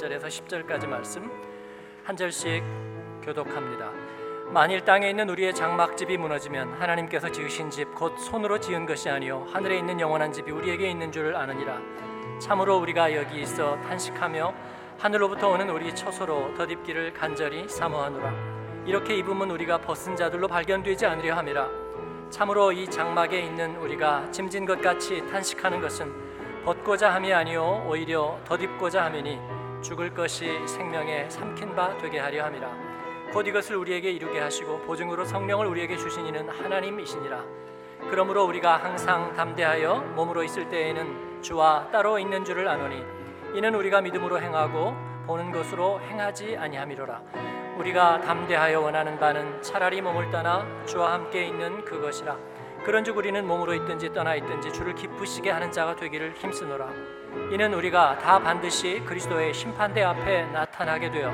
1절에서 10절까지 말씀 한 절씩 교독합니다. 만일 땅에 있는 우리의 장막집이 무너지면 하나님께서 지으신 집 곧 손으로 지은 것이 아니요 하늘에 있는 영원한 집이 우리에게 있는 줄을 아느니라. 참으로 우리가 여기 있어 탄식하며 하늘로부터 오는 우리 처소로 덧입기를 간절히 사모하노라. 이렇게 입으면 우리가 벗은 자들로 발견되지 않으려 함이라. 참으로 이 장막에 있는 우리가 짐진 것 같이 탄식하는 것은 벗고자 함이 아니요 오히려 덧입고자 함이니 죽을 것이 생명에 삼킨 바 되게 하려 함이라 곧 이것을 우리에게 이루게 하시고 보증으로 성령을 우리에게 주신 이는 하나님이시니라. 그러므로 우리가 항상 담대하여 몸으로 있을 때에는 주와 따로 있는 줄을 아노니 이는 우리가 믿음으로 행하고 보는 것으로 행하지 아니함이로라. 우리가 담대하여 원하는 바는 차라리 몸을 떠나 주와 함께 있는 그것이라. 그런즉 우리는 몸으로 있든지 떠나 있든지 주를 기쁘시게 하는 자가 되기를 힘쓰노라. 이는 우리가 다 반드시 그리스도의 심판대 앞에 나타나게 되어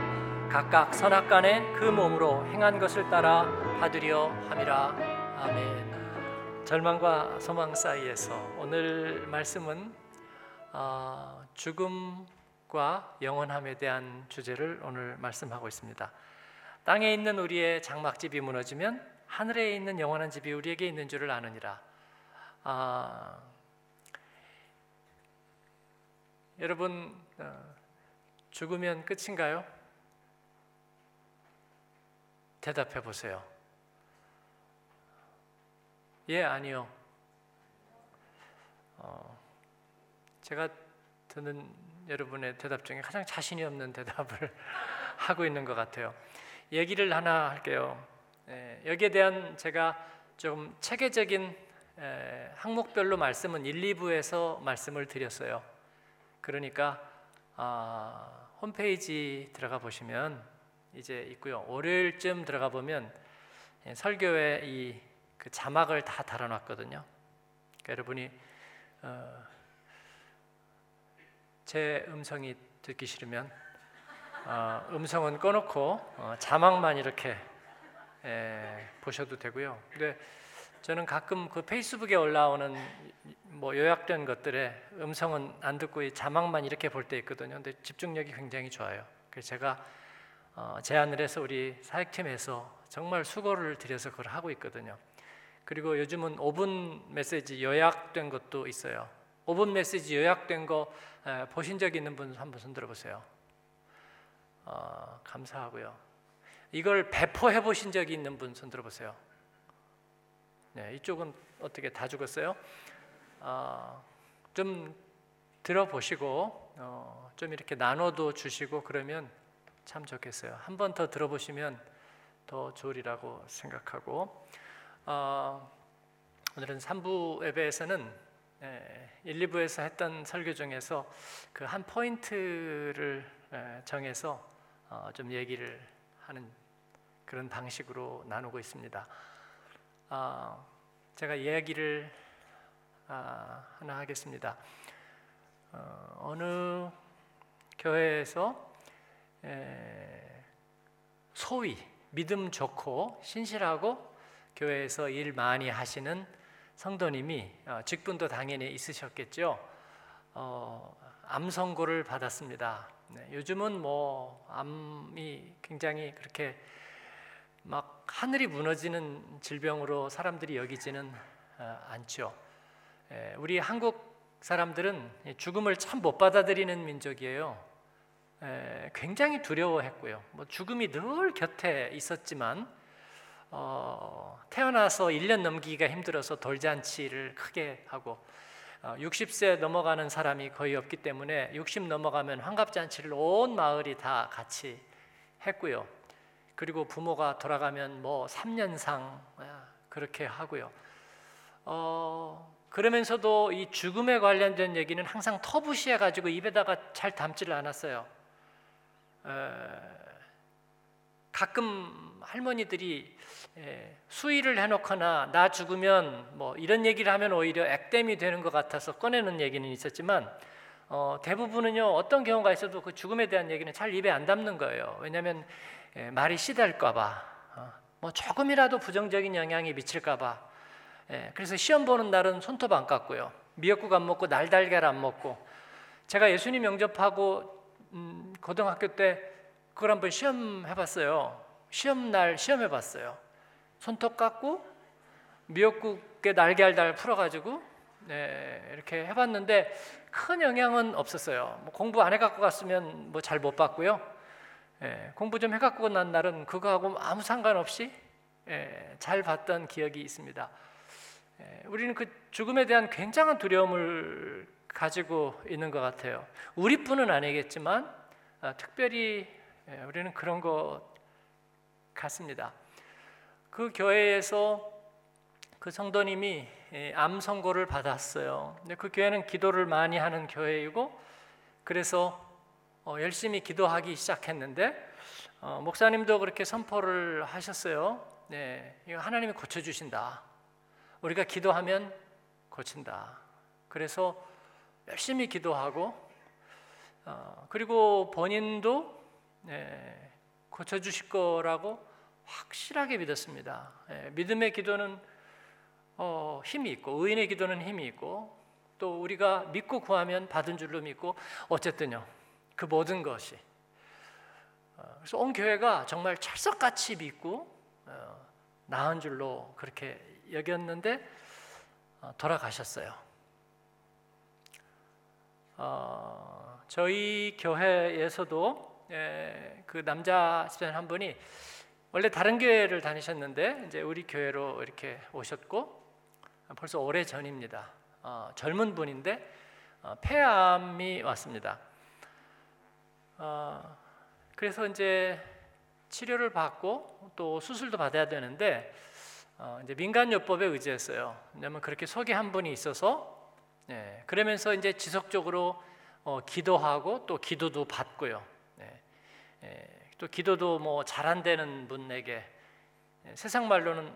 각각 선악간에 그 몸으로 행한 것을 따라 받으려 함이라 아멘. 절망과 소망 사이에서 오늘 말씀은 어, 죽음과 영원함에 대한 주제를 오늘 말씀하고 있습니다. 땅에 있는 우리의 장막집이 무너지면 하늘에 있는 영원한 집이 우리에게 있는 줄을 아느니라. 아, 여러분 어, 죽으면 끝인가요? 대답해 보세요. 예, 아니요. 어, 제가 듣는 여러분의 대답 중에 가장 자신이 없는 대답을 하고 있는 것 같아요. 얘기를 하나 할게요. 예, 여기에 대한 제가 좀 체계적인 에, 항목별로 말씀은 1, 2부에서 말씀을 드렸어요. 그러니까 아, 홈페이지 들어가 보시면 이제 있고요. 월요일쯤 들어가 보면 예, 설교에 이 그 자막을 다 달아놨거든요. 그러니까 여러분이 어, 제 음성이 듣기 싫으면 어, 음성은 꺼놓고 어, 자막만 이렇게 에, 예, 보셔도 되고요. 근데 저는 가끔 그 페이스북에 올라오는 뭐 요약된 것들에 음성은 안 듣고 자막만 이렇게 볼 때 있거든요. 근데 집중력이 굉장히 좋아요. 그래서 제가 어, 제안을 해서 우리 사역팀에서 정말 수고를 들여서 그걸 하고 있거든요. 그리고 요즘은 5분 메시지 요약된 것도 있어요. 5분 메시지 요약된 거 에, 보신 적 있는 분 한번 손 들어 보세요. 어, 감사하고요. 이걸 배포해 보신 적이 있는 분 손 들어 보세요. 네, 이쪽은 어떻게 다 죽었어요? 어, 좀 들어보시고 어, 좀 이렇게 나눠도 주시고 그러면 참 좋겠어요. 한 번 더 들어보시면 더 좋으리라고 생각하고 어, 오늘은 3부 예배에서는 예, 1, 2부에서 했던 설교 중에서 그 한 포인트를 예, 정해서 어, 좀 얘기를 하는 그런 방식으로 나누고 있습니다. 어, 제가 이야기를 아, 하나 하겠습니다. 어, 어느 교회에서 소위 믿음 좋고 신실하고 교회에서 일 많이 하시는 성도님이 어, 직분도 당연히 있으셨겠죠. 어, 암 선고를 받았습니다. 네, 요즘은 뭐 암이 굉장히 그렇게 막 하늘이 무너지는 질병으로 사람들이 여기지는 어, 않죠. 에, 우리 한국 사람들은 죽음을 참 못 받아들이는 민족이에요. 굉장히 두려워했고요. 뭐 죽음이 늘 곁에 있었지만 어, 태어나서 1년 넘기기가 힘들어서 돌잔치를 크게 하고 어, 60세 넘어가는 사람이 거의 없기 때문에 60 넘어가면 환갑잔치를 온 마을이 다 같이 했고요. 그리고 부모가 돌아가면 뭐 3년상 그렇게 하고요. 어, 그러면서도 이 죽음에 관련된 얘기는 항상 터부시해 가지고 입에다가 잘 담지를 않았어요. 가끔 할머니들이 수의를 해놓거나 나 죽으면 뭐 이런 얘기를 하면 오히려 액땜이 되는 것 같아서 꺼내는 얘기는 있었지만 어, 대부분은요 어떤 경우가 있어도 그 죽음에 대한 얘기는 잘 입에 안 담는 거예요. 왜냐하면 말이 시달까봐, 어, 뭐 조금이라도 부정적인 영향이 미칠까봐. 그래서 시험 보는 날은 손톱 안 깎고요, 미역국 안 먹고 날달걀 안 먹고. 제가 예수님 영접하고 음, 고등학교 때 그걸 한번 시험 해봤어요. 시험 날 시험 해봤어요. 손톱 깎고 미역국에 날개알달 풀어가지고 네, 이렇게 해봤는데 큰 영향은 없었어요. 뭐 공부 안 해갖고 갔으면 뭐 잘 못 봤고요. 예, 공부 좀 해갖고 난 날은 그거하고 아무 상관없이 예, 잘 봤던 기억이 있습니다. 예, 우리는 그 죽음에 대한 굉장한 두려움을 가지고 있는 것 같아요. 우리뿐은 아니겠지만 아, 특별히 예, 우리는 그런 것 같습니다. 그 교회에서 그 성도님이 예, 암 선고를 받았어요. 근데 그 교회는 기도를 많이 하는 교회이고 그래서 어, 열심히 기도하기 시작했는데 어, 목사님도 그렇게 선포를 하셨어요. 네, 하나님이 고쳐 주신다. 우리가 기도하면 고친다. 그래서 열심히 기도하고 어, 그리고 본인도 네, 고쳐 주실 거라고 확실하게 믿었습니다. 예, 믿음의 기도는 어, 힘이 있고 의인의 기도는 힘이 있고 또 우리가 믿고 구하면 받은 줄로 믿고 어쨌든요 그 모든 것이 어, 그래서 온 교회가 정말 철석같이 믿고 어, 나은 줄로 그렇게 여겼는데 어, 돌아가셨어요. 어, 저희 교회에서도 예, 그 남자 집사님 한 분이 원래 다른 교회를 다니셨는데 이제 우리 교회로 이렇게 오셨고 벌써 오래 전입니다. 어, 젊은 분인데 어, 폐암이 왔습니다. 어, 그래서 이제 치료를 받고 또 수술도 받아야 되는데 어, 이제 민간요법에 의지했어요. 왜냐하면 그렇게 속에 한 분이 있어서 예, 그러면서 이제 지속적으로 어, 기도하고 또 기도도 받고요. 예, 예, 또 기도도 뭐 잘 안 되는 분에게 예, 세상 말로는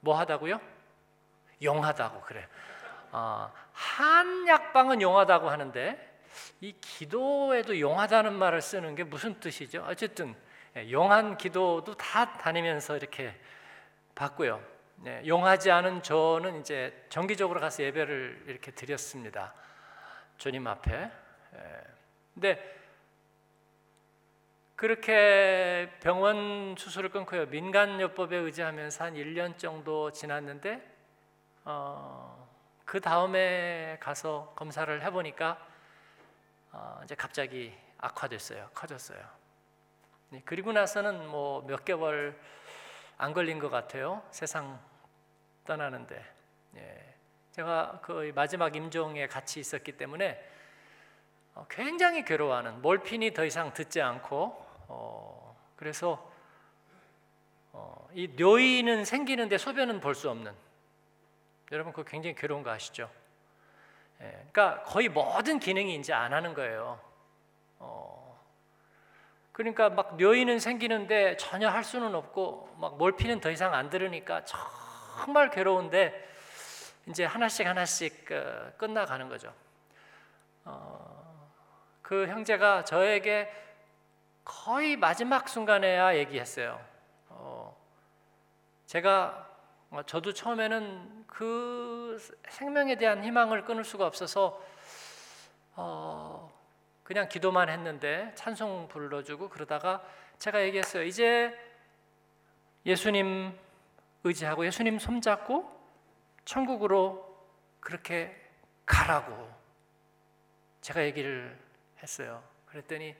뭐 하다고요? 용하다고 그래. 어, 한 약방은 용하다고 하는데 이 기도에도 용하다는 말을 쓰는 게 무슨 뜻이죠? 어쨌든 예, 용한 기도도 다 다니면서 이렇게 받고요. 네, 용하지 않은 저는 이제 정기적으로 가서 예배를 이렇게 드렸습니다. 주님 앞에. 예. 근데 그렇게 병원 수술을 끊고요. 민간요법에 의지하면서 한 1년 정도 지났는데 어, 그 다음에 가서 검사를 해보니까 어, 이제 갑자기 악화됐어요. 커졌어요. 네, 그리고 나서는 뭐 몇 개월 안 걸린 것 같아요. 세상 떠나는데 예, 제가 그 마지막 임종에 같이 있었기 때문에 어, 굉장히 괴로워하는 몰핀이 더 이상 듣지 않고 어, 그래서 어, 이 뇨이는 생기는데 소변은 볼 수 없는 여러분 그거 굉장히 괴로운 거 아시죠? 예, 그러니까 거의 모든 기능이 이제 안 하는 거예요. 어, 그러니까 막 뇨이는 생기는데 전혀 할 수는 없고 막 몰피는 더 이상 안 들으니까 정말 괴로운데 이제 하나씩 하나씩 어, 끝나가는 거죠. 어, 그 형제가 저에게 거의 마지막 순간에야 얘기했어요. 어, 제가 어, 저도 처음에는 그 생명에 대한 희망을 끊을 수가 없어서 어, 그냥 기도만 했는데 찬송 불러주고 그러다가 제가 얘기했어요. 이제 예수님 의지하고 예수님 손잡고 천국으로 그렇게 가라고 제가 얘기를 했어요. 그랬더니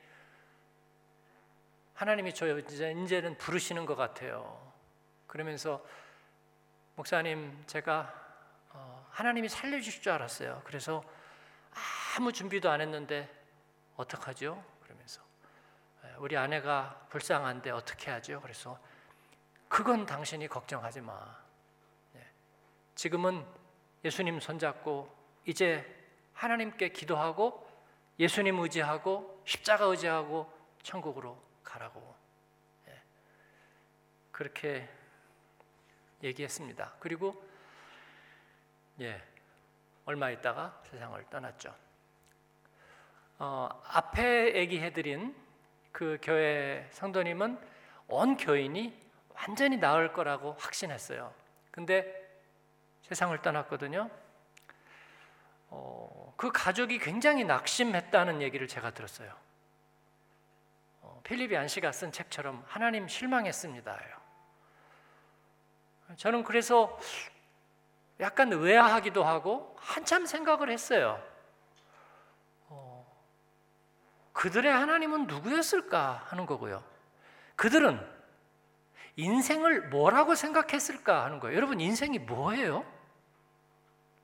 하나님이 저 이제 이제는 부르시는 것 같아요. 그러면서 목사님 제가 어, 하나님이 살려주실 줄 알았어요. 그래서 아무 준비도 안 했는데 어떡하죠? 그러면서 우리 아내가 불쌍한데 어떻게 하죠? 그래서 그건 당신이 걱정하지 마. 네. 지금은 예수님 손잡고 이제 하나님께 기도하고 예수님 의지하고 십자가 의지하고 천국으로 가라고 네. 그렇게 얘기했습니다. 그리고 예 얼마 있다가 세상을 떠났죠. 어, 앞에 얘기해드린 그 교회 성도님은 온 교인이 완전히 나을 거라고 확신했어요. 근데 세상을 떠났거든요. 어, 그 가족이 굉장히 낙심했다는 얘기를 제가 들었어요. 필립이 안시가 쓴 책처럼 하나님 실망했습니다예요. 저는 그래서 약간 의아하기도 하고 한참 생각을 했어요. 어, 그들의 하나님은 누구였을까 하는 거고요. 그들은 인생을 뭐라고 생각했을까 하는 거예요. 여러분 인생이 뭐예요?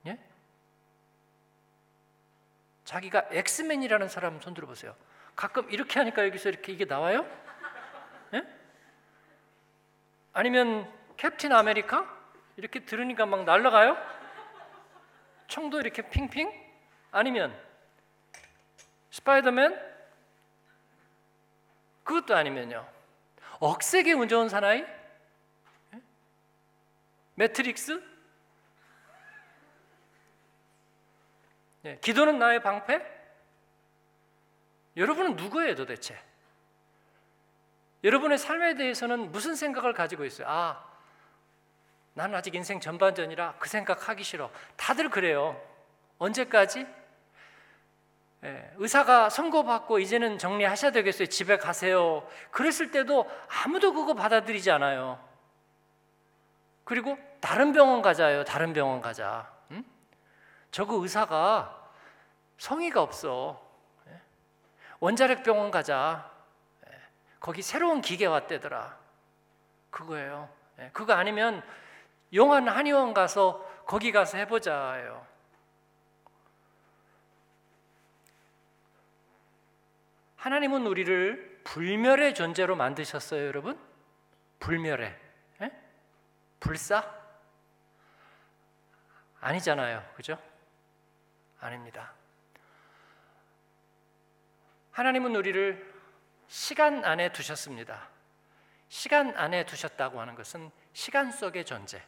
예? 자기가 엑스맨이라는 사람 손 들어보세요. 가끔 이렇게 하니까 여기서 이렇게 이게 나와요? 예? 아니면 캡틴 아메리카 이렇게 들으니까 막 날아가요? 총도 이렇게 핑핑? 아니면 스파이더맨? 그것도 아니면요. 억세게 운 좋은 사나이? 예? 매트릭스? 네, 기도는 나의 방패? 여러분은 누구예요 도대체? 여러분의 삶에 대해서는 무슨 생각을 가지고 있어요? 아, 나는 아직 인생 전반전이라 그 생각 하기 싫어. 다들 그래요. 언제까지? 예, 의사가 선고받고 이제는 정리하셔야 되겠어요. 집에 가세요. 그랬을 때도 아무도 그거 받아들이지 않아요. 그리고 다른 병원 가자요. 다른 병원 가자. 응? 저거 의사가 성의가 없어. 예? 원자력 병원 가자. 예, 거기 새로운 기계 왔대더라. 그거예요. 예, 그거 아니면 용한 한의원 가서 거기 가서 해보자요. 하나님은 우리를 불멸의 존재로 만드셨어요, 여러분? 불멸의, 에? 불사? 아니잖아요, 그죠? 아닙니다. 하나님은 우리를 시간 안에 두셨습니다. 시간 안에 두셨다고 하는 것은 시간 속의 존재.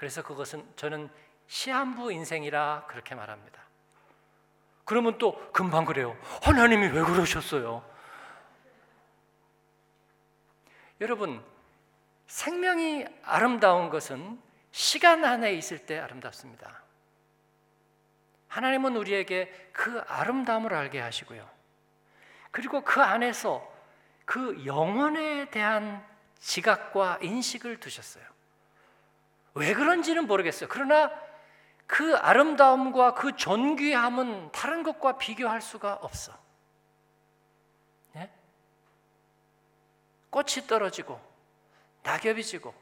그래서 그것은 저는 시한부 인생이라 그렇게 말합니다. 그러면 또 금방 그래요. 하나님이 왜 그러셨어요? 여러분, 생명이 아름다운 것은 시간 안에 있을 때 아름답습니다. 하나님은 우리에게 그 아름다움을 알게 하시고요. 그리고 그 안에서 그 영혼에 대한 지각과 인식을 두셨어요. 왜 그런지는 모르겠어요. 그러나 그 아름다움과 그 존귀함은 다른 것과 비교할 수가 없어. 예? 꽃이 떨어지고 낙엽이 지고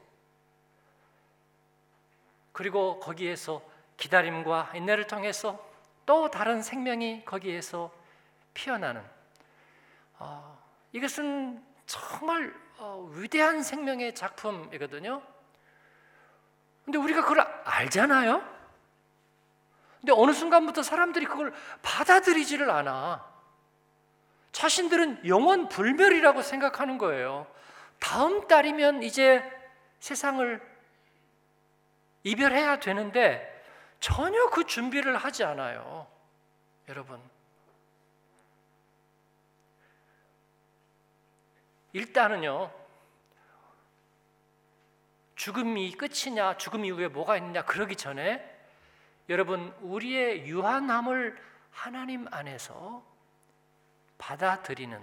그리고 거기에서 기다림과 인내를 통해서 또 다른 생명이 거기에서 피어나는 어, 이것은 정말 어, 위대한 생명의 작품이거든요. 근데 우리가 그걸 알잖아요. 근데 어느 순간부터 사람들이 그걸 받아들이지를 않아. 자신들은 영원 불멸이라고 생각하는 거예요. 다음 달이면 이제 세상을 이별해야 되는데 전혀 그 준비를 하지 않아요. 여러분. 일단은요, 죽음이 끝이냐, 죽음 이후에 뭐가 있느냐 그러기 전에 여러분 우리의 유한함을 하나님 안에서 받아들이는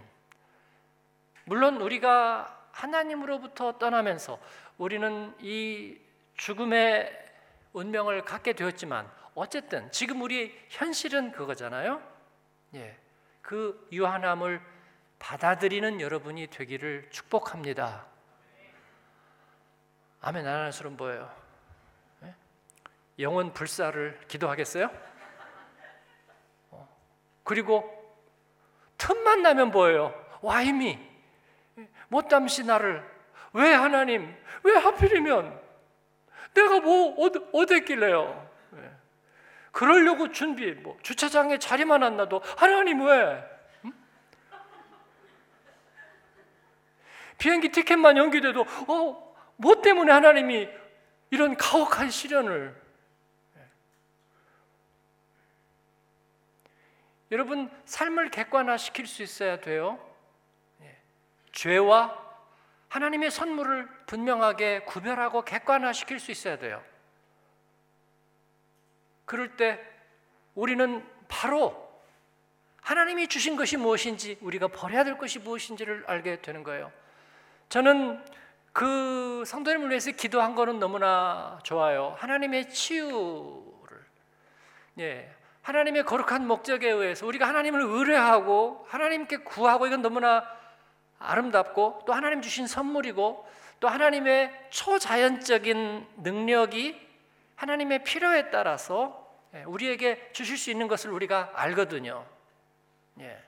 물론 우리가 하나님으로부터 떠나면서 우리는 이 죽음의 운명을 갖게 되었지만 어쨌든 지금 우리 현실은 그거잖아요. 예. 그 유한함을 받아들이는 여러분이 되기를 축복합니다. 아멘 안 하는 사람 뭐예요? 네? 영원 불사를 기도하겠어요? 어. 그리고 틈만 나면 뭐예요? 와임이 못담시 나를 왜 하나님 왜 하필이면 내가 뭐 어땠길래요? 네. 그러려고 준비 뭐 주차장에 자리만 안 놔도 하나님 왜? 비행기 티켓만 연기돼도 어 뭐 때문에 하나님이 이런 가혹한 시련을 예. 여러분 삶을 객관화 시킬 수 있어야 돼요. 예. 죄와 하나님의 선물을 분명하게 구별하고 객관화 시킬 수 있어야 돼요. 그럴 때 우리는 바로 하나님이 주신 것이 무엇인지 우리가 버려야 될 것이 무엇인지를 알게 되는 거예요. 저는 그 성도님을 위해서 기도한 거는 너무나 좋아요. 하나님의 치유를 예. 하나님의 거룩한 목적에 의해서 우리가 하나님을 의뢰하고 하나님께 구하고 이건 너무나 아름답고 또 하나님 주신 선물이고 또 하나님의 초자연적인 능력이 하나님의 필요에 따라서 예, 우리에게 주실 수 있는 것을 우리가 알거든요. 예.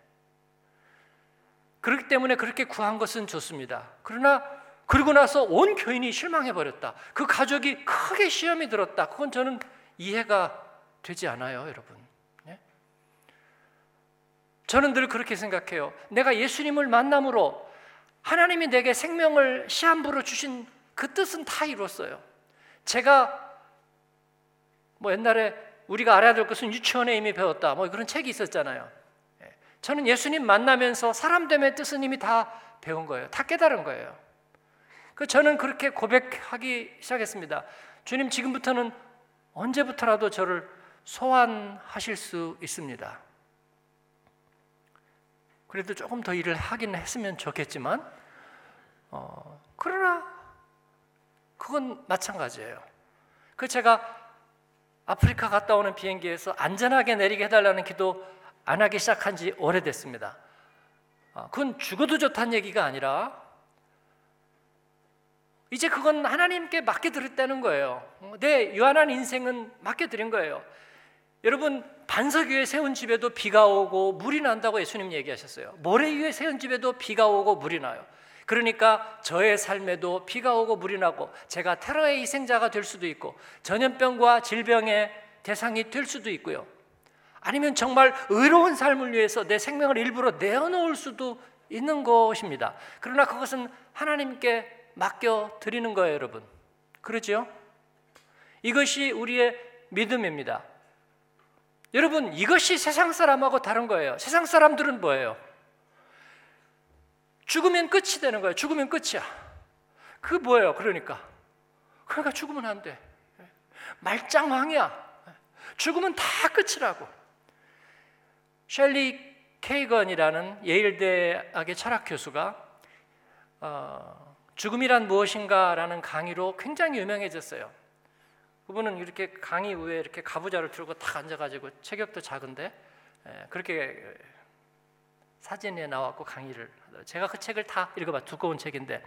그렇기 때문에 그렇게 구한 것은 좋습니다. 그러나 그리고 나서 온 교인이 실망해 버렸다. 그 가족이 크게 시험이 들었다. 그건 저는 이해가 되지 않아요, 여러분. 예? 저는 늘 그렇게 생각해요. 내가 예수님을 만남으로 하나님이 내게 생명을 시한부로 주신 그 뜻은 다 이뤘어요. 제가 뭐 옛날에 우리가 알아야 될 것은 유치원에 이미 배웠다. 뭐 그런 책이 있었잖아요. 예. 저는 예수님 만나면서 사람 됨의 뜻은 이미 다 배운 거예요. 다 깨달은 거예요. 그 저는 그렇게 고백하기 시작했습니다. 주님 지금부터는 언제부터라도 저를 소환하실 수 있습니다. 그래도 조금 더 일을 하긴 했으면 좋겠지만, 어, 그러나 그건 마찬가지예요. 그 제가 아프리카 갔다 오는 비행기에서 안전하게 내리게 해달라는 기도 안 하기 시작한 지 오래됐습니다. 아, 그건 죽어도 좋다는 얘기가 아니라 이제 그건 하나님께 맡겨드렸다는 거예요. 내 유한한 인생은 맡겨드린 거예요. 여러분 반석 위에 세운 집에도 비가 오고 물이 난다고 예수님 얘기하셨어요. 모래 위에 세운 집에도 비가 오고 물이 나요. 그러니까 저의 삶에도 비가 오고 물이 나고 제가 테러의 희생자가 될 수도 있고 전염병과 질병의 대상이 될 수도 있고요. 아니면 정말 의로운 삶을 위해서 내 생명을 일부러 내어놓을 수도 있는 것입니다. 그러나 그것은 하나님께 맡겨 드리는 거예요, 여러분. 그러죠? 이것이 우리의 믿음입니다. 여러분, 이것이 세상 사람하고 다른 거예요. 세상 사람들은 뭐예요? 죽으면 끝이 되는 거예요. 죽으면 끝이야. 그 뭐예요? 그러니까. 그러니까 죽으면 안 돼. 말짱왕이야. 죽으면 다 끝이라고. 셸리 케이건이라는 예일대학의 철학 교수가 어, 죽음이란 무엇인가라는 강의로 굉장히 유명해졌어요. 그분은 이렇게 강의 위에 이렇게 가부좌를 들고 탁 앉아가지고 체격도 작은데 에, 그렇게 사진에 나왔고 강의를 제가 그 책을 다 읽어봐 두꺼운 책인데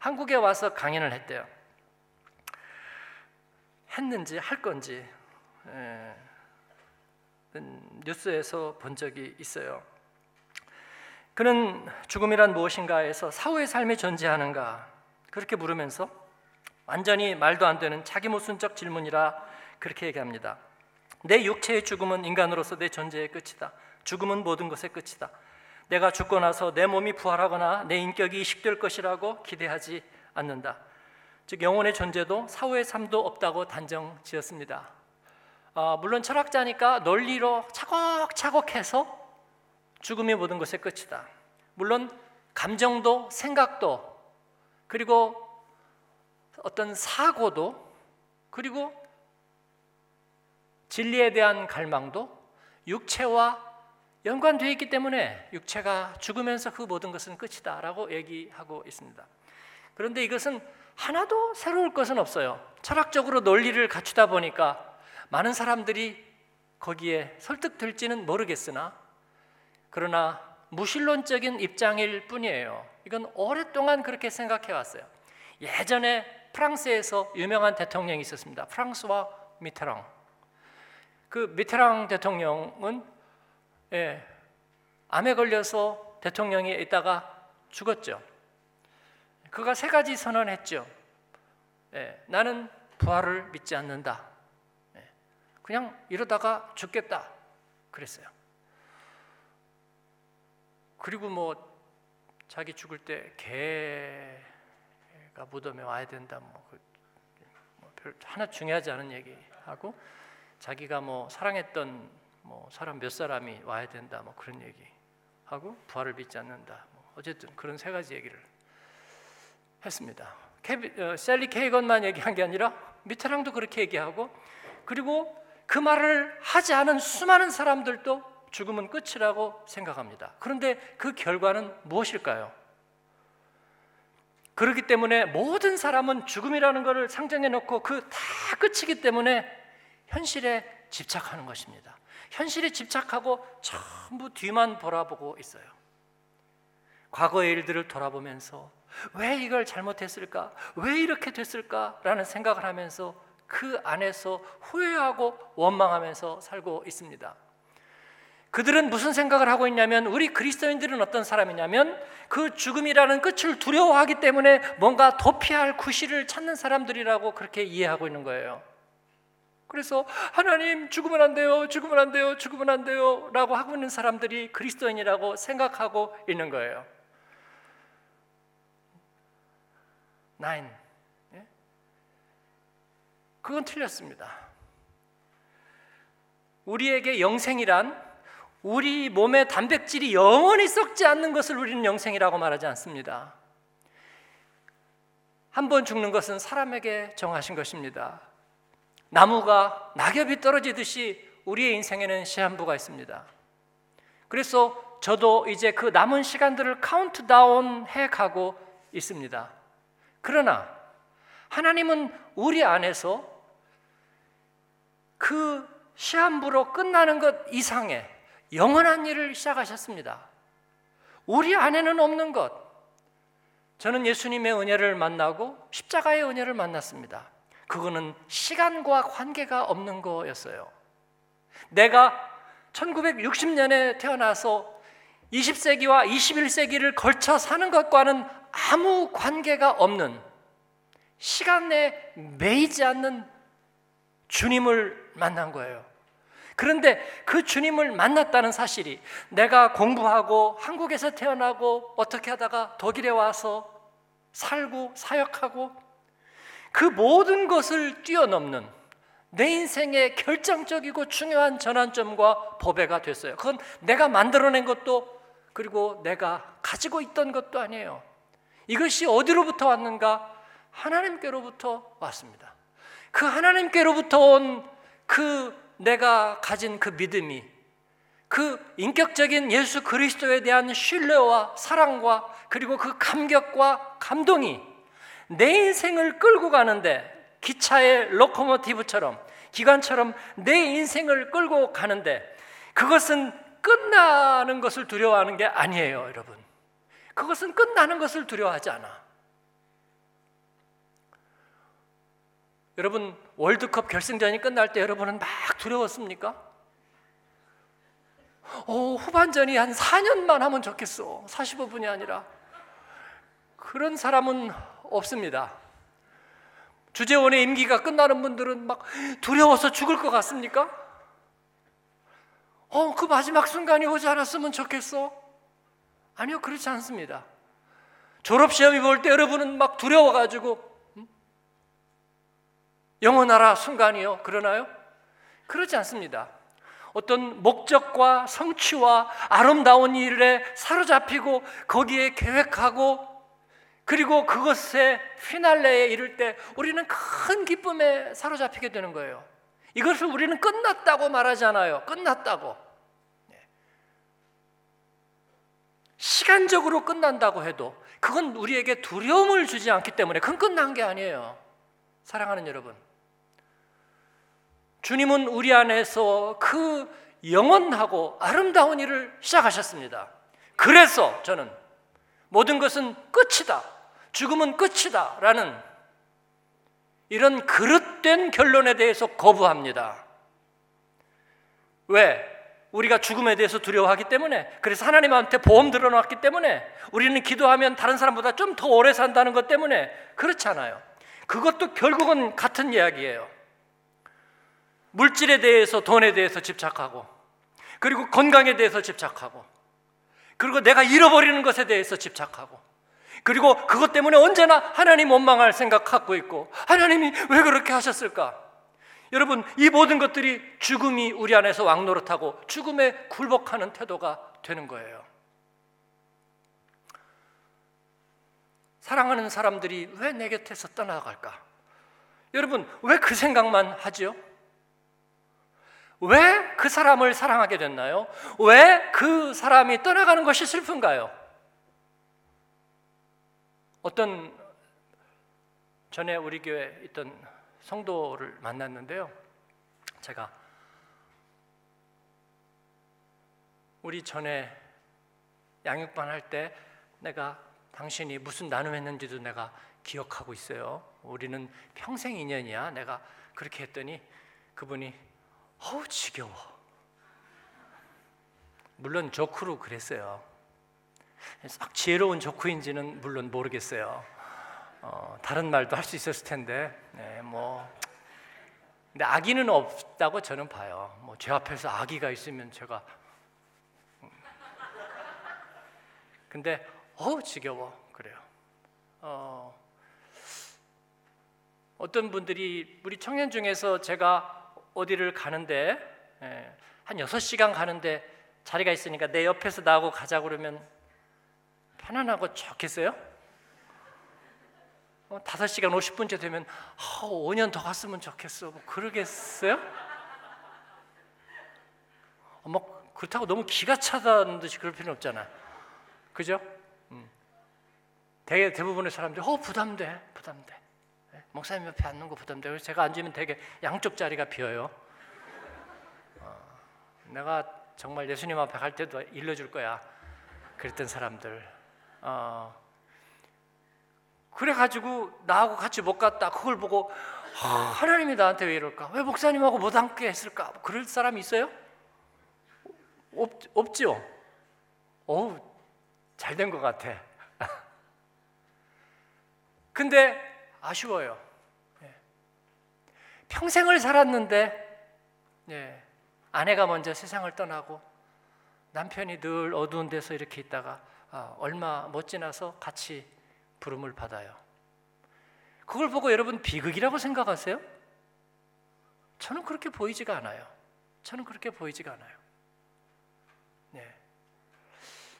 한국에 와서 강연을 했대요. 했는지 할 건지 에, 뉴스에서 본 적이 있어요. 그는 죽음이란 무엇인가에서 사후의 삶이 존재하는가 그렇게 물으면서 완전히 말도 안 되는 자기 모순적 질문이라 그렇게 얘기합니다. 내 육체의 죽음은 인간으로서 내 존재의 끝이다. 죽음은 모든 것의 끝이다. 내가 죽고 나서 내 몸이 부활하거나 내 인격이 이식될 것이라고 기대하지 않는다. 즉 영혼의 존재도 사후의 삶도 없다고 단정 지었습니다. 아, 물론 철학자니까 논리로 차곡차곡해서 죽음이 모든 것의 끝이다. 물론 감정도 생각도 그리고 어떤 사고도 그리고 진리에 대한 갈망도 육체와 연관되어 있기 때문에 육체가 죽으면서 그 모든 것은 끝이다라고 얘기하고 있습니다. 그런데 이것은 하나도 새로울 것은 없어요. 철학적으로 논리를 갖추다 보니까 많은 사람들이 거기에 설득될지는 모르겠으나 그러나 무신론적인 입장일 뿐이에요. 이건 오랫동안 그렇게 생각해 왔어요. 예전에 프랑스에서 유명한 대통령이 있었습니다. 프랑스와 미테랑. 그 미테랑 대통령은 예, 암에 걸려서 대통령이 있다가 죽었죠. 그가 세 가지 선언했죠. 예, 나는 부활을 믿지 않는다. 예, 그냥 이러다가 죽겠다. 그랬어요. 그리고 뭐 자기 죽을 때 개가 무덤에 와야 된다. 뭐, 그, 뭐 하나 중요하지 않은 얘기하고 자기가 뭐 사랑했던 뭐 사람 몇 사람이 와야 된다 뭐 그런 얘기 하고 부활을 믿지 않는다 뭐 어쨌든 그런 세 가지 얘기를 했습니다. 케비, 어, 셀리 케이건만 얘기한 게 아니라 미테랑도 그렇게 얘기하고 그리고 그 말을 하지 않은 수많은 사람들도 죽음은 끝이라고 생각합니다. 그런데 그 결과는 무엇일까요? 그렇기 때문에 모든 사람은 죽음이라는 것을 상정해 놓고 그 다 끝이기 때문에 현실에 집착하는 것입니다. 현실에 집착하고 전부 뒤만 돌아보고 있어요. 과거의 일들을 돌아보면서 왜 이걸 잘못했을까? 왜 이렇게 됐을까? 라는 생각을 하면서 그 안에서 후회하고 원망하면서 살고 있습니다. 그들은 무슨 생각을 하고 있냐면 우리 그리스도인들은 어떤 사람이냐면 그 죽음이라는 끝을 두려워하기 때문에 뭔가 도피할 구실을 찾는 사람들이라고 그렇게 이해하고 있는 거예요. 그래서 하나님 죽으면 안 돼요, 죽으면 안 돼요, 죽으면 안 돼요라고 하고 있는 사람들이 그리스도인이라고 생각하고 있는 거예요. 9. 예? 그건 틀렸습니다. 우리에게 영생이란 우리 몸의 단백질이 영원히 썩지 않는 것을 우리는 영생이라고 말하지 않습니다. 한 번 죽는 것은 사람에게 정하신 것입니다. 나무가 낙엽이 떨어지듯이 우리의 인생에는 시한부가 있습니다. 그래서 저도 이제 그 남은 시간들을 카운트다운 해 가고 있습니다. 그러나 하나님은 우리 안에서 그 시한부로 끝나는 것 이상의 영원한 일을 시작하셨습니다. 우리 안에는 없는 것. 저는 예수님의 은혜를 만나고 십자가의 은혜를 만났습니다. 그거는 시간과 관계가 없는 거였어요. 내가 1960년에 태어나서 20세기와 21세기를 걸쳐 사는 것과는 아무 관계가 없는 시간에 매이지 않는 주님을 만난 거예요. 그런데 그 주님을 만났다는 사실이 내가 공부하고 한국에서 태어나고 어떻게 하다가 독일에 와서 살고 사역하고 그 모든 것을 뛰어넘는 내 인생의 결정적이고 중요한 전환점과 보배가 됐어요. 그건 내가 만들어낸 것도 그리고 내가 가지고 있던 것도 아니에요. 이것이 어디로부터 왔는가? 하나님께로부터 왔습니다. 그 하나님께로부터 온 그 내가 가진 그 믿음이 그 인격적인 예수 그리스도에 대한 신뢰와 사랑과 그리고 그 감격과 감동이 내 인생을 끌고 가는데 기차의 로코모티브처럼 기관처럼 내 인생을 끌고 가는데 그것은 끝나는 것을 두려워하는 게 아니에요, 여러분. 그것은 끝나는 것을 두려워하지 않아. 여러분 월드컵 결승전이 끝날 때 여러분은 막 두려웠습니까? 어, 후반전이 한 4년만 하면 좋겠어. 45분이 아니라. 그런 사람은 없습니다. 주재원의 임기가 끝나는 분들은 막 두려워서 죽을 것 같습니까? 어, 그 마지막 순간이 오지 않았으면 좋겠어. 아니요, 그렇지 않습니다. 졸업시험이 볼 때 여러분은 막 두려워가지고 영원하라 순간이요. 그러나요? 그렇지 않습니다. 어떤 목적과 성취와 아름다운 일에 사로잡히고 거기에 계획하고 그리고 그것의 피날레에 이를 때 우리는 큰 기쁨에 사로잡히게 되는 거예요. 이것을 우리는 끝났다고 말하잖아요. 끝났다고. 네. 시간적으로 끝난다고 해도 그건 우리에게 두려움을 주지 않기 때문에 그건 끝난 게 아니에요. 사랑하는 여러분. 주님은 우리 안에서 그 영원하고 아름다운 일을 시작하셨습니다. 그래서 저는 모든 것은 끝이다. 죽음은 끝이다. 라는 이런 그릇된 결론에 대해서 거부합니다. 왜? 우리가 죽음에 대해서 두려워하기 때문에 그래서 하나님한테 보험 들어놨기 때문에 우리는 기도하면 다른 사람보다 좀 더 오래 산다는 것 때문에 그렇잖아요. 그것도 결국은 같은 이야기예요. 물질에 대해서 돈에 대해서 집착하고 그리고 건강에 대해서 집착하고 그리고 내가 잃어버리는 것에 대해서 집착하고 그리고 그것 때문에 언제나 하나님 원망할 생각 갖고 있고 하나님이 왜 그렇게 하셨을까? 여러분 이 모든 것들이 죽음이 우리 안에서 왕노릇하고 죽음에 굴복하는 태도가 되는 거예요. 사랑하는 사람들이 왜 내 곁에서 떠나갈까? 여러분 왜 그 생각만 하지요? 왜 그 사람을 사랑하게 됐나요? 왜 그 사람이 떠나가는 것이 슬픈가요? 어떤 전에 우리 교회 있던 성도를 만났는데요. 제가 우리 전에 양육반 할 때 내가 당신이 무슨 나눔했는지도 내가 기억하고 있어요. 우리는 평생 인연이야. 내가 그렇게 했더니 그분이 어우 지겨워. 물론 조크로 그랬어요. 싹 지혜로운 조크인지는 물론 모르겠어요. 어, 다른 말도 할 수 있었을 텐데, 네, 뭐. 근데 악의는 없다고 저는 봐요. 뭐 제 앞에서 악의가 있으면 제가. 음. 근데 어우 지겨워 그래요. 어, 어떤 분들이 우리 청년 중에서 제가 어디를 가는데 예, 한 6시간 가는데 자리가 있으니까 내 옆에서 나하고 가자 그러면 편안하고 좋겠어요? 어, 5시간 50분째 되면 아, 5년 더 갔으면 좋겠어 뭐 그러겠어요? 어, 뭐 그렇다고 너무 기가 차다는 듯이 그럴 필요는 없잖아 그죠? 음. 대, 대부분의 사람들이 어 부담돼 부담돼 네? 목사님 옆에 앉는 거 부담돼 그래서 제가 앉으면 되게 양쪽 자리가 비어요. 어, 내가 정말 예수님 앞에 갈 때도 일러줄 거야. 그랬던 사람들. 어, 그래가지고 나하고 같이 못 갔다. 그걸 보고 아, 하나님이 나한테 왜 이럴까? 왜 목사님하고 못 함께 했을까? 그럴 사람 있어요? 없, 없죠 어우 잘 된 것 같아. 근데 아쉬워요. 예. 평생을 살았는데 예. 아내가 먼저 세상을 떠나고 남편이 늘 어두운 데서 이렇게 있다가 아, 얼마 못 지나서 같이 부름을 받아요. 그걸 보고 여러분 비극이라고 생각하세요? 저는 그렇게 보이지가 않아요. 저는 그렇게 보이지가 않아요. 네.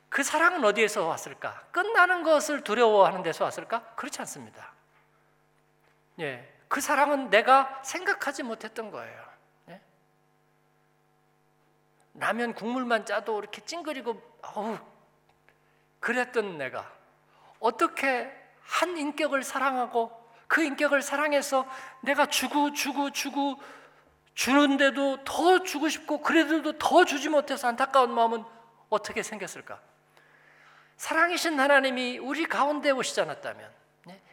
그 사랑은 어디에서 왔을까? 끝나는 것을 두려워하는 데서 왔을까? 그렇지 않습니다. 예, 그 사랑은 내가 생각하지 못했던 거예요. 예? 라면 국물만 짜도 이렇게 찡그리고 어우 그랬던 내가 어떻게 한 인격을 사랑하고 그 인격을 사랑해서 내가 주고 주고 주고 주는데도 더 주고 싶고 그래도 더 주지 못해서 안타까운 마음은 어떻게 생겼을까? 사랑이신 하나님이 우리 가운데 오시지 않았다면 네,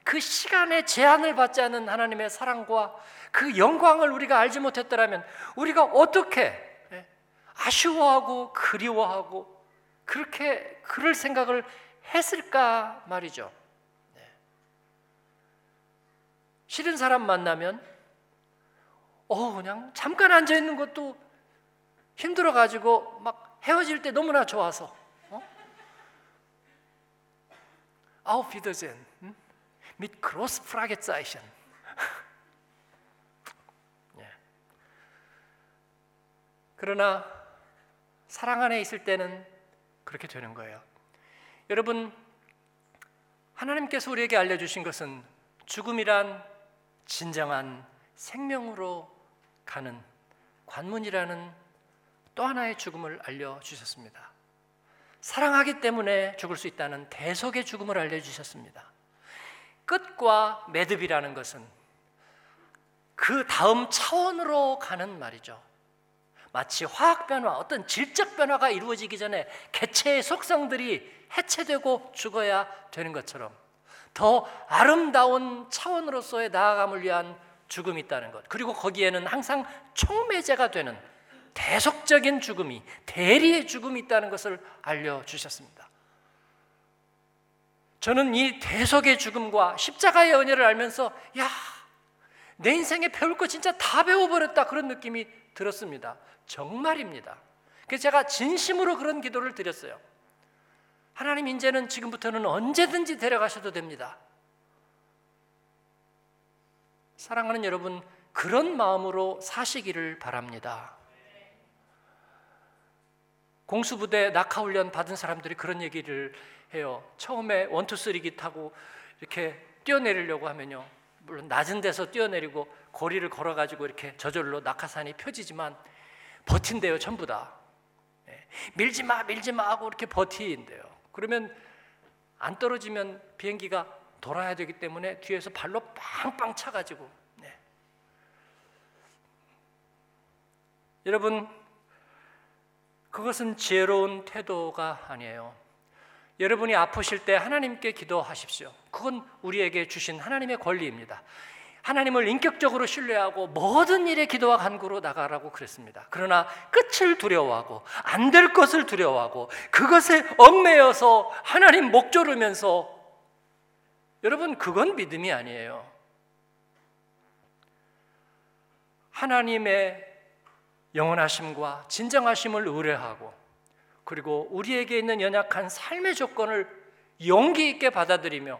그 시간의 제한을 받지 않은 하나님의 사랑과 그 영광을 우리가 알지 못했더라면 우리가 어떻게 네, 아쉬워하고 그리워하고 그렇게 그럴 생각을 했을까 말이죠. 네. 싫은 사람 만나면 어 그냥 잠깐 앉아 있는 것도 힘들어 가지고 막 헤어질 때 너무나 좋아서 Auf Wiedersehen. Mit groß Fragezeichen. 예. 그러나 사랑 안에 있을 때는 그렇게 되는 거예요. 여러분 하나님께서 우리에게 알려주신 것은 죽음이란 진정한 생명으로 가는 관문이라는 또 하나의 죽음을 알려주셨습니다. 사랑하기 때문에 죽을 수 있다는 대속의 죽음을 알려주셨습니다. 끝과 매듭이라는 것은 그 다음 차원으로 가는 말이죠. 마치 화학 변화, 어떤 질적 변화가 이루어지기 전에 개체의 속성들이 해체되고 죽어야 되는 것처럼 더 아름다운 차원으로서의 나아감을 위한 죽음이 있다는 것. 그리고 거기에는 항상 촉매제가 되는 대속적인 죽음이 대리의 죽음이 있다는 것을 알려 주셨습니다. 저는 이 대속의 죽음과 십자가의 은혜를 알면서 야, 내 인생에 배울 거 진짜 다 배워버렸다 그런 느낌이 들었습니다. 정말입니다. 그래서 제가 진심으로 그런 기도를 드렸어요. 하나님 이제는 지금부터는 언제든지 데려가셔도 됩니다. 사랑하는 여러분, 그런 마음으로 사시기를 바랍니다. 공수부대 낙하훈련 받은 사람들이 그런 얘기를 해요. 처음에 원투 쓰리기 타고 이렇게 뛰어내리려고 하면요. 물론 낮은 데서 뛰어내리고 거리를 걸어가지고 이렇게 저절로 낙하산이 펴지지만 버틴대요, 전부 다. 예. 밀지 마, 밀지 마 하고 이렇게 버티인대요. 그러면 안 떨어지면 비행기가 돌아야 되기 때문에 뒤에서 발로 빵빵 차가지고. 네. 여러분, 그것은 지혜로운 태도가 아니에요. 여러분이 아프실 때 하나님께 기도하십시오. 그건 우리에게 주신 하나님의 권리입니다. 하나님을 인격적으로 신뢰하고 모든 일에 기도와 간구로 나가라고 그랬습니다. 그러나 끝을 두려워하고 안 될 것을 두려워하고 그것에 얽매여서 하나님 목 조르면서 여러분 그건 믿음이 아니에요. 하나님의 영원하심과 진정하심을 의뢰하고 그리고 우리에게 있는 연약한 삶의 조건을 용기 있게 받아들이며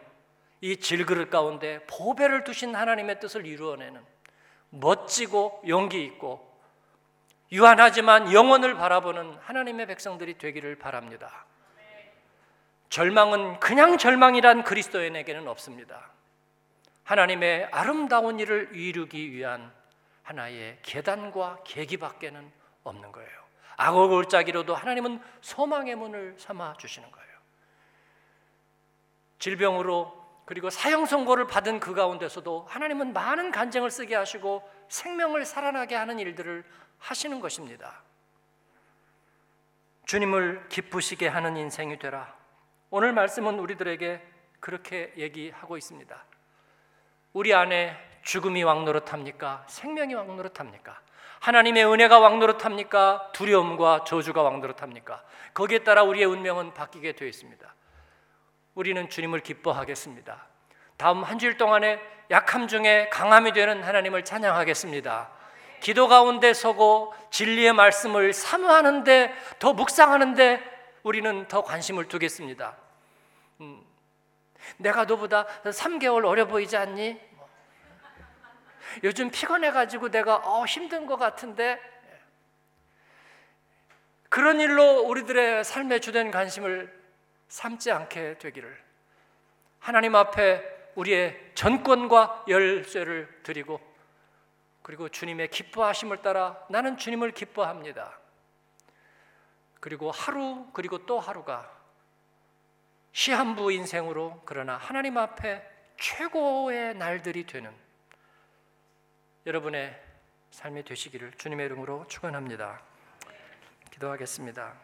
이 질그릇 가운데 보배를 두신 하나님의 뜻을 이루어내는 멋지고 용기 있고 유한하지만 영원을 바라보는 하나님의 백성들이 되기를 바랍니다. 절망은 그냥 절망이란 그리스도인에게는 없습니다. 하나님의 아름다운 일을 이루기 위한 하나의 계단과 계기밖에는 없는 거예요. 악어 골짜기로도 하나님은 소망의 문을 삼아 주시는 거예요. 질병으로 그리고 사형 선고를 받은 그 가운데서도 하나님은 많은 간증을 쓰게 하시고 생명을 살아나게 하는 일들을 하시는 것입니다. 주님을 기쁘시게 하는 인생이 되라. 오늘 말씀은 우리들에게 그렇게 얘기하고 있습니다. 우리 안에 죽음이 왕노릇합니까? 생명이 왕노릇합니까? 하나님의 은혜가 왕노릇합니까? 두려움과 저주가 왕노릇합니까? 거기에 따라 우리의 운명은 바뀌게 되어 있습니다. 우리는 주님을 기뻐하겠습니다. 다음 한 주일 동안에 약함 중에 강함이 되는 하나님을 찬양하겠습니다. 기도 가운데 서고 진리의 말씀을 사모하는데 더 묵상하는데 우리는 더 관심을 두겠습니다. 음, 내가 너보다 3개월 어려 보이지 않니? 요즘 피곤해가지고 내가 어, 힘든 것 같은데 그런 일로 우리들의 삶의 주된 관심을 삼지 않게 되기를 하나님 앞에 우리의 전권과 열쇠를 드리고 그리고 주님의 기뻐하심을 따라 나는 주님을 기뻐합니다. 그리고 하루 그리고 또 하루가 시한부 인생으로 그러나 하나님 앞에 최고의 날들이 되는 여러분의 삶이 되시기를 주님의 이름으로 축원합니다. 기도하겠습니다.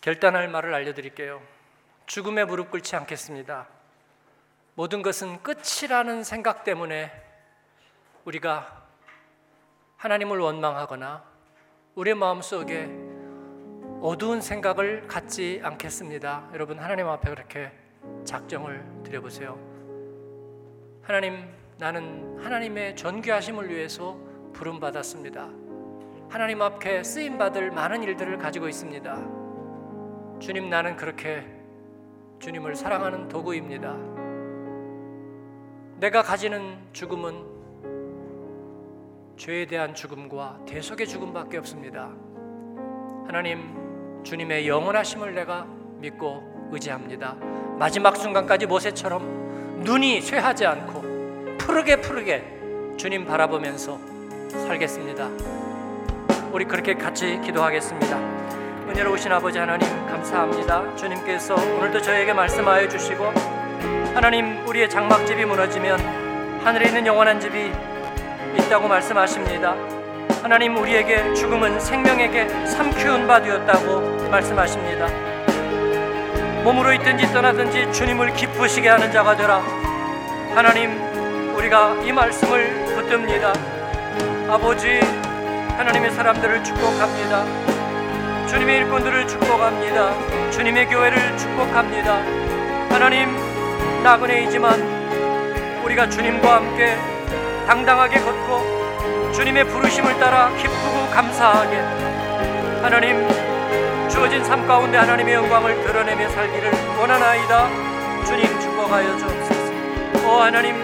결단할 말을 알려드릴게요. 죽음에 무릎 꿇지 않겠습니다. 모든 것은 끝이라는 생각 때문에 우리가 하나님을 원망하거나 우리 마음속에 어두운 생각을 갖지 않겠습니다. 여러분 하나님 앞에 그렇게 작정을 드려보세요. 하나님 나는 하나님의 전귀하심을 위해서 부름 받았습니다. 하나님 앞에 쓰임 받을 많은 일들을 가지고 있습니다. 주님 나는 그렇게 주님을 사랑하는 도구입니다. 내가 가지는 죽음은 죄에 대한 죽음과 대속의 죽음밖에 없습니다. 하나님 주님의 영원하심을 내가 믿고 의지합니다. 마지막 순간까지 모세처럼 눈이 쇠하지 않고 푸르게 푸르게 주님 바라보면서 살겠습니다. 우리 그렇게 같이 기도하겠습니다. 은혜로우신 아버지 하나님 감사합니다. 주님께서 오늘도 저에게 말씀하여 주시고 하나님 우리의 장막집이 무너지면 하늘에 있는 영원한 집이 있다고 말씀하십니다. 하나님 우리에게 죽음은 생명에게 삼키운 바 되었다고 말씀하십니다. 몸으로 있든지 떠나든지 주님을 기쁘시게 하는 자가 되라. 하나님 우리가 이 말씀을 붙듭니다. 아버지 하나님의 사람들을 축복합니다. 주님의 일꾼들을 축복합니다. 주님의 교회를 축복합니다. 하나님, 나그네이지만 우리가 주님과 함께 당당하게 걷고 주님의 부르심을 따라 기쁘고 감사하게 하나님 주어진 삶 가운데 하나님의 영광을 드러내며 살기를 원하나이다. 주님 축복하여 주옵소서. 오 하나님